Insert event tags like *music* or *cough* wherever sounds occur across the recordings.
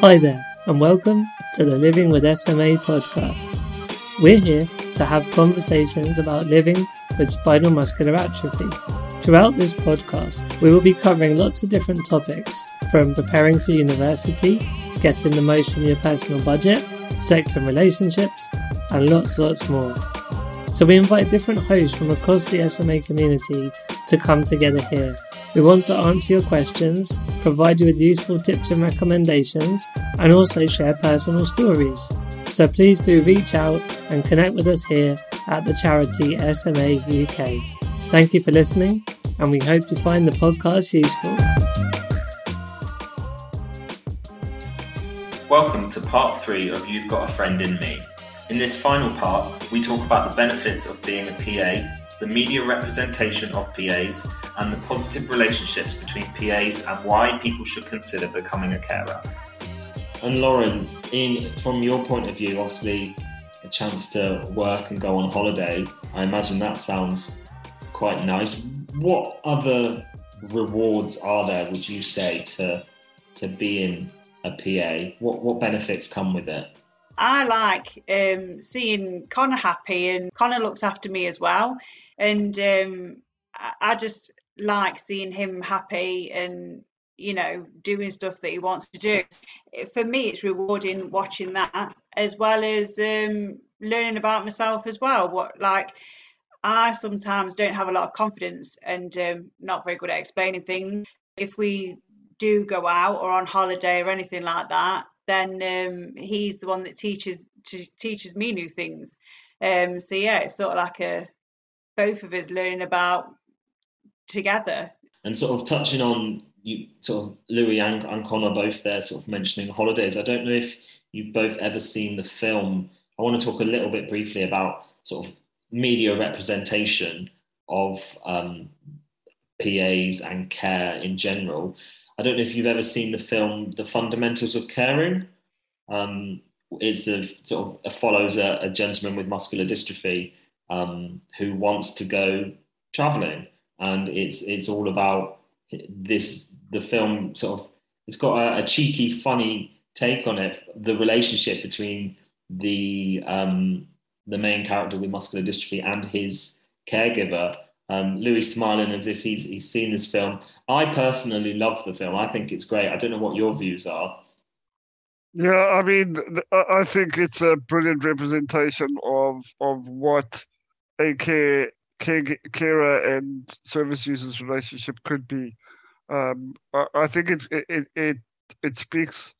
Hi there, and welcome to the Living with SMA podcast. We're here to have conversations about living with spinal muscular atrophy. Throughout this podcast, we will be covering lots of different topics from preparing for university, getting the most from your personal budget, sex and relationships, and lots, lots more. So we invite different hosts from across the SMA community to come together here we want to answer your questions, provide you with useful tips and recommendations, and also share personal stories. So please do reach out and connect with us here at the charity SMA UK. Thank you for listening, and we hope you find the podcast useful. Welcome to part three of You've Got a Friend in Me. In this final part, we talk about the benefits of being a PA the media representation of PAs, and the positive relationships between PAs and why people should consider becoming a carer. And Lauren, in from your point of view, obviously a chance to work and go on holiday, I imagine that sounds quite nice. What other rewards are there, would you say, to to being a PA? What what benefits come with it? I like um, seeing Connor happy, and Connor looks after me as well and um, I just like seeing him happy and you know doing stuff that he wants to do. For me, it's rewarding watching that as well as um, learning about myself as well. What like I sometimes don't have a lot of confidence and um, not very good at explaining things. If we do go out or on holiday or anything like that, then um, he's the one that teaches teaches me new things. Um, so yeah, it's sort of like a both of us learning about together. And sort of touching on you, sort of Louis and, and Connor both there, sort of mentioning holidays. I don't know if you've both ever seen the film. I want to talk a little bit briefly about sort of media representation of um, PAs and care in general. I don't know if you've ever seen the film The Fundamentals of Caring. Um, it's a sort of it follows a, a, gentleman with muscular dystrophy um, who wants to go traveling, and it's it's all about this. The film sort of it's got a, a cheeky, funny take on it. The relationship between the um, the main character with muscular dystrophy and his caregiver. Um, Louis smiling as if he's he's seen this film. I personally love the film. I think it's great. I don't know what your views are. Yeah, I mean, I think it's a brilliant representation of of what a care, and service users relationship could be. Um, I, I, think it, it it it speaks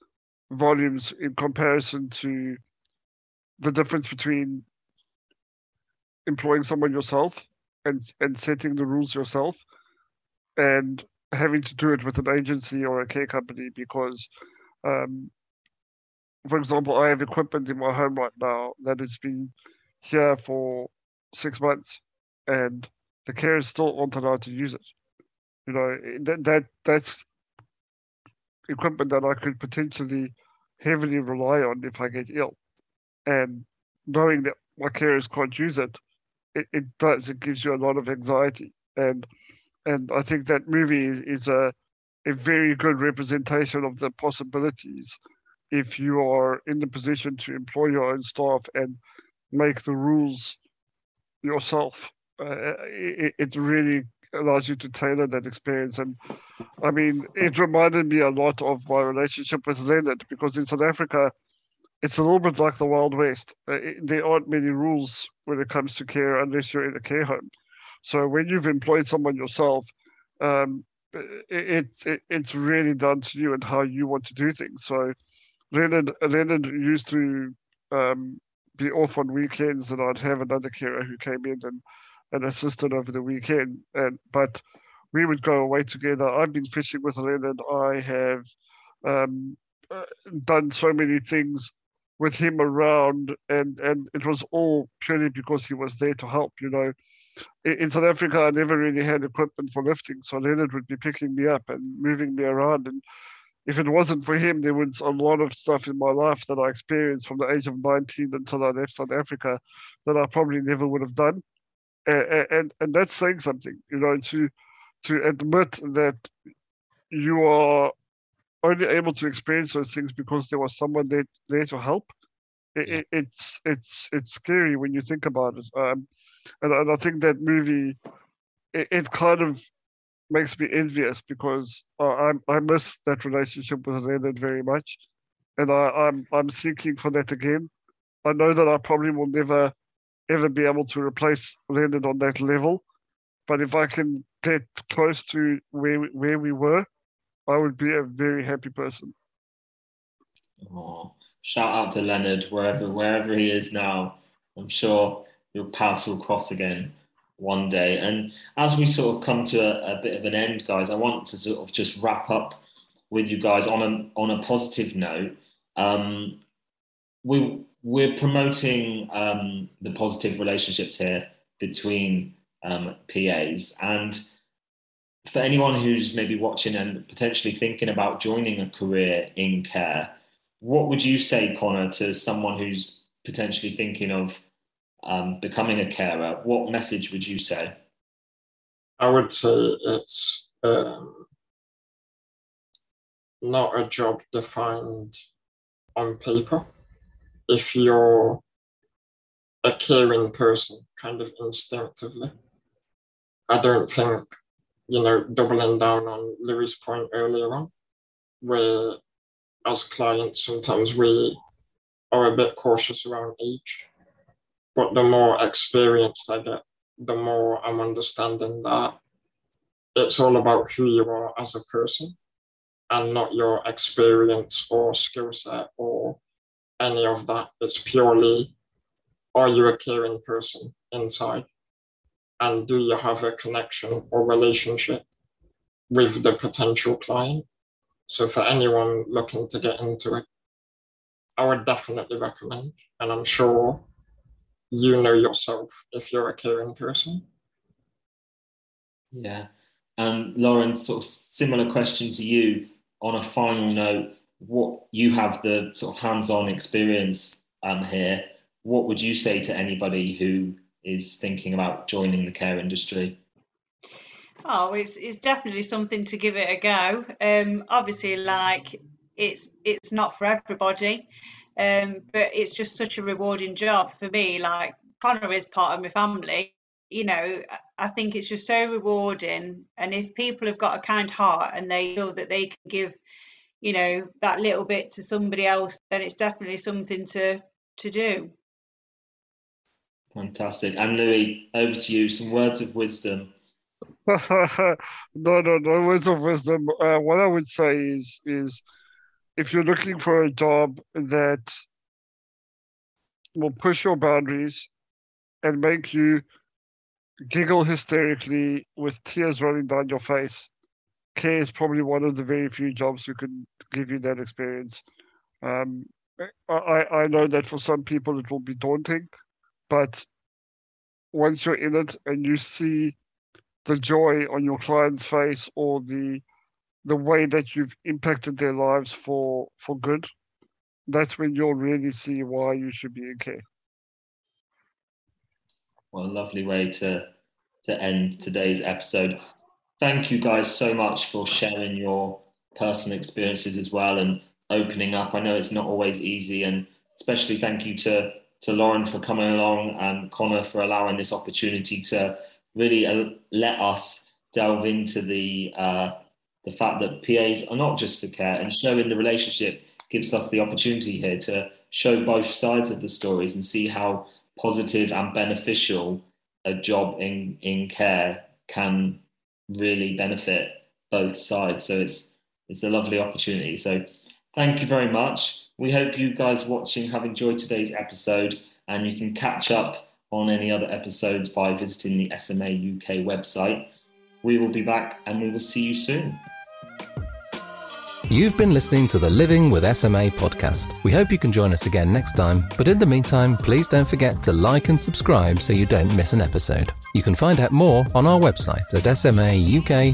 volumes in comparison to the difference between employing someone yourself and and setting the rules yourself and having to do it with an agency or a care company because um, for example i have equipment in my home right now that has been here for six months, and the carers still aren't allowed to use it. You know that that that's equipment that I could potentially heavily rely on if I get ill, and knowing that my carers can't use it, it, it does. It gives you a lot of anxiety, and and I think that movie is, a a very good representation of the possibilities if you are in the position to employ your own staff and make the rules yourself. Uh, it, it really allows you to tailor that experience. And I mean, it reminded me a lot of my relationship with Leonard because in South Africa, it's a little bit like the Wild West. Uh, there aren't many rules when it comes to care unless you're in a care home. So when you've employed someone yourself, um, it, it, it's really down to you and how you want to do things. So Leonard Leonard used to um, be off on weekends and I'd have another carer who came in and, and assisted over the weekend. And but we would go away together. I've been fishing with Leonard. I have um, uh, done so many things with him around, and and it was all purely because he was there to help. You know, in, in South Africa, I never really had equipment for lifting, so Leonard would be picking me up and moving me around and if it wasn't for him, there was a lot of stuff in my life that I experienced from the age of 19 until I left South Africa that I probably never would have done. And, and, and that's saying something, you know, to, to admit that you are only able to experience those things because there was someone there, there to help. It, it, it's it's it's scary when you think about it. Um, and, and I think that movie, it, it kind of makes me envious because uh, I I miss that relationship with Leonard very much, and I, I'm I'm seeking for that again. I know that I probably will never ever be able to replace Leonard on that level, but if I can get close to where where we were, I would be a very happy person. Oh, shout out to Leonard wherever wherever he is now. I'm sure your paths will cross again one day. And as we sort of come to a, a, bit of an end, guys, I want to sort of just wrap up with you guys on a on a positive note. Um, we we're promoting um, the positive relationships here between um, PAs and for anyone who's maybe watching and potentially thinking about joining a career in care, what would you say, Connor, to someone who's potentially thinking of um, becoming a carer? What message would you say? I would say it's um, not a job defined on paper. If you're a caring person, kind of instinctively, I don't think you know, doubling down on Louis' point earlier on, where as clients, sometimes we are a bit cautious around age. But the more experience I get, the more I'm understanding that it's all about who you are as a person and not your experience or skill set or any of that. It's purely are you a caring person inside? And do you have a connection or relationship with the potential client? So for anyone looking to get into it, I would definitely recommend, and I'm sure you know yourself if you're a caring person. Yeah. And Lauren, sort of similar question to you on a final note, what you have the sort of hands-on experience um, here, what would you say to anybody who is thinking about joining the care industry? Oh, it's it's definitely something to give it a go. Um, obviously, like it's it's not for everybody, um, but it's just such a rewarding job for me. Like Connor is part of my family. You know, I think it's just so rewarding. And if people have got a kind heart and they feel that they can give, you know, that little bit to somebody else, then it's definitely something to to do. Fantastic. And Louis, over to you. Some words of wisdom. *laughs* no, no, no words of wisdom. Uh, what I would say is, is if you're looking for a job that will push your boundaries and make you giggle hysterically with tears running down your face, care is probably one of the very few jobs who can give you that experience. Um, I, I know that for some people it will be daunting but once you're in it and you see the joy on your client's face or the the way that you've impacted their lives for for good, that's when you'll really see why you should be in care. What a lovely way to to end today's episode. Thank you guys so much for sharing your personal experiences as well and opening up. I know it's not always easy, and especially thank you to to Lauren for coming along and Connor for allowing this opportunity to really let us delve into the uh, the fact that PAs are not just for care and showing the relationship gives us the opportunity here to show both sides of the stories and see how positive and beneficial a job in in care can really benefit both sides. So it's it's a lovely opportunity. So thank you very much. We hope you guys watching have enjoyed today's episode and you can catch up on any other episodes by visiting the SMA UK website. We will be back and we will see you soon. You've been listening to the Living with SMA podcast. We hope you can join us again next time, but in the meantime, please don't forget to like and subscribe so you don't miss an episode. You can find out more on our website at smauk.org.uk.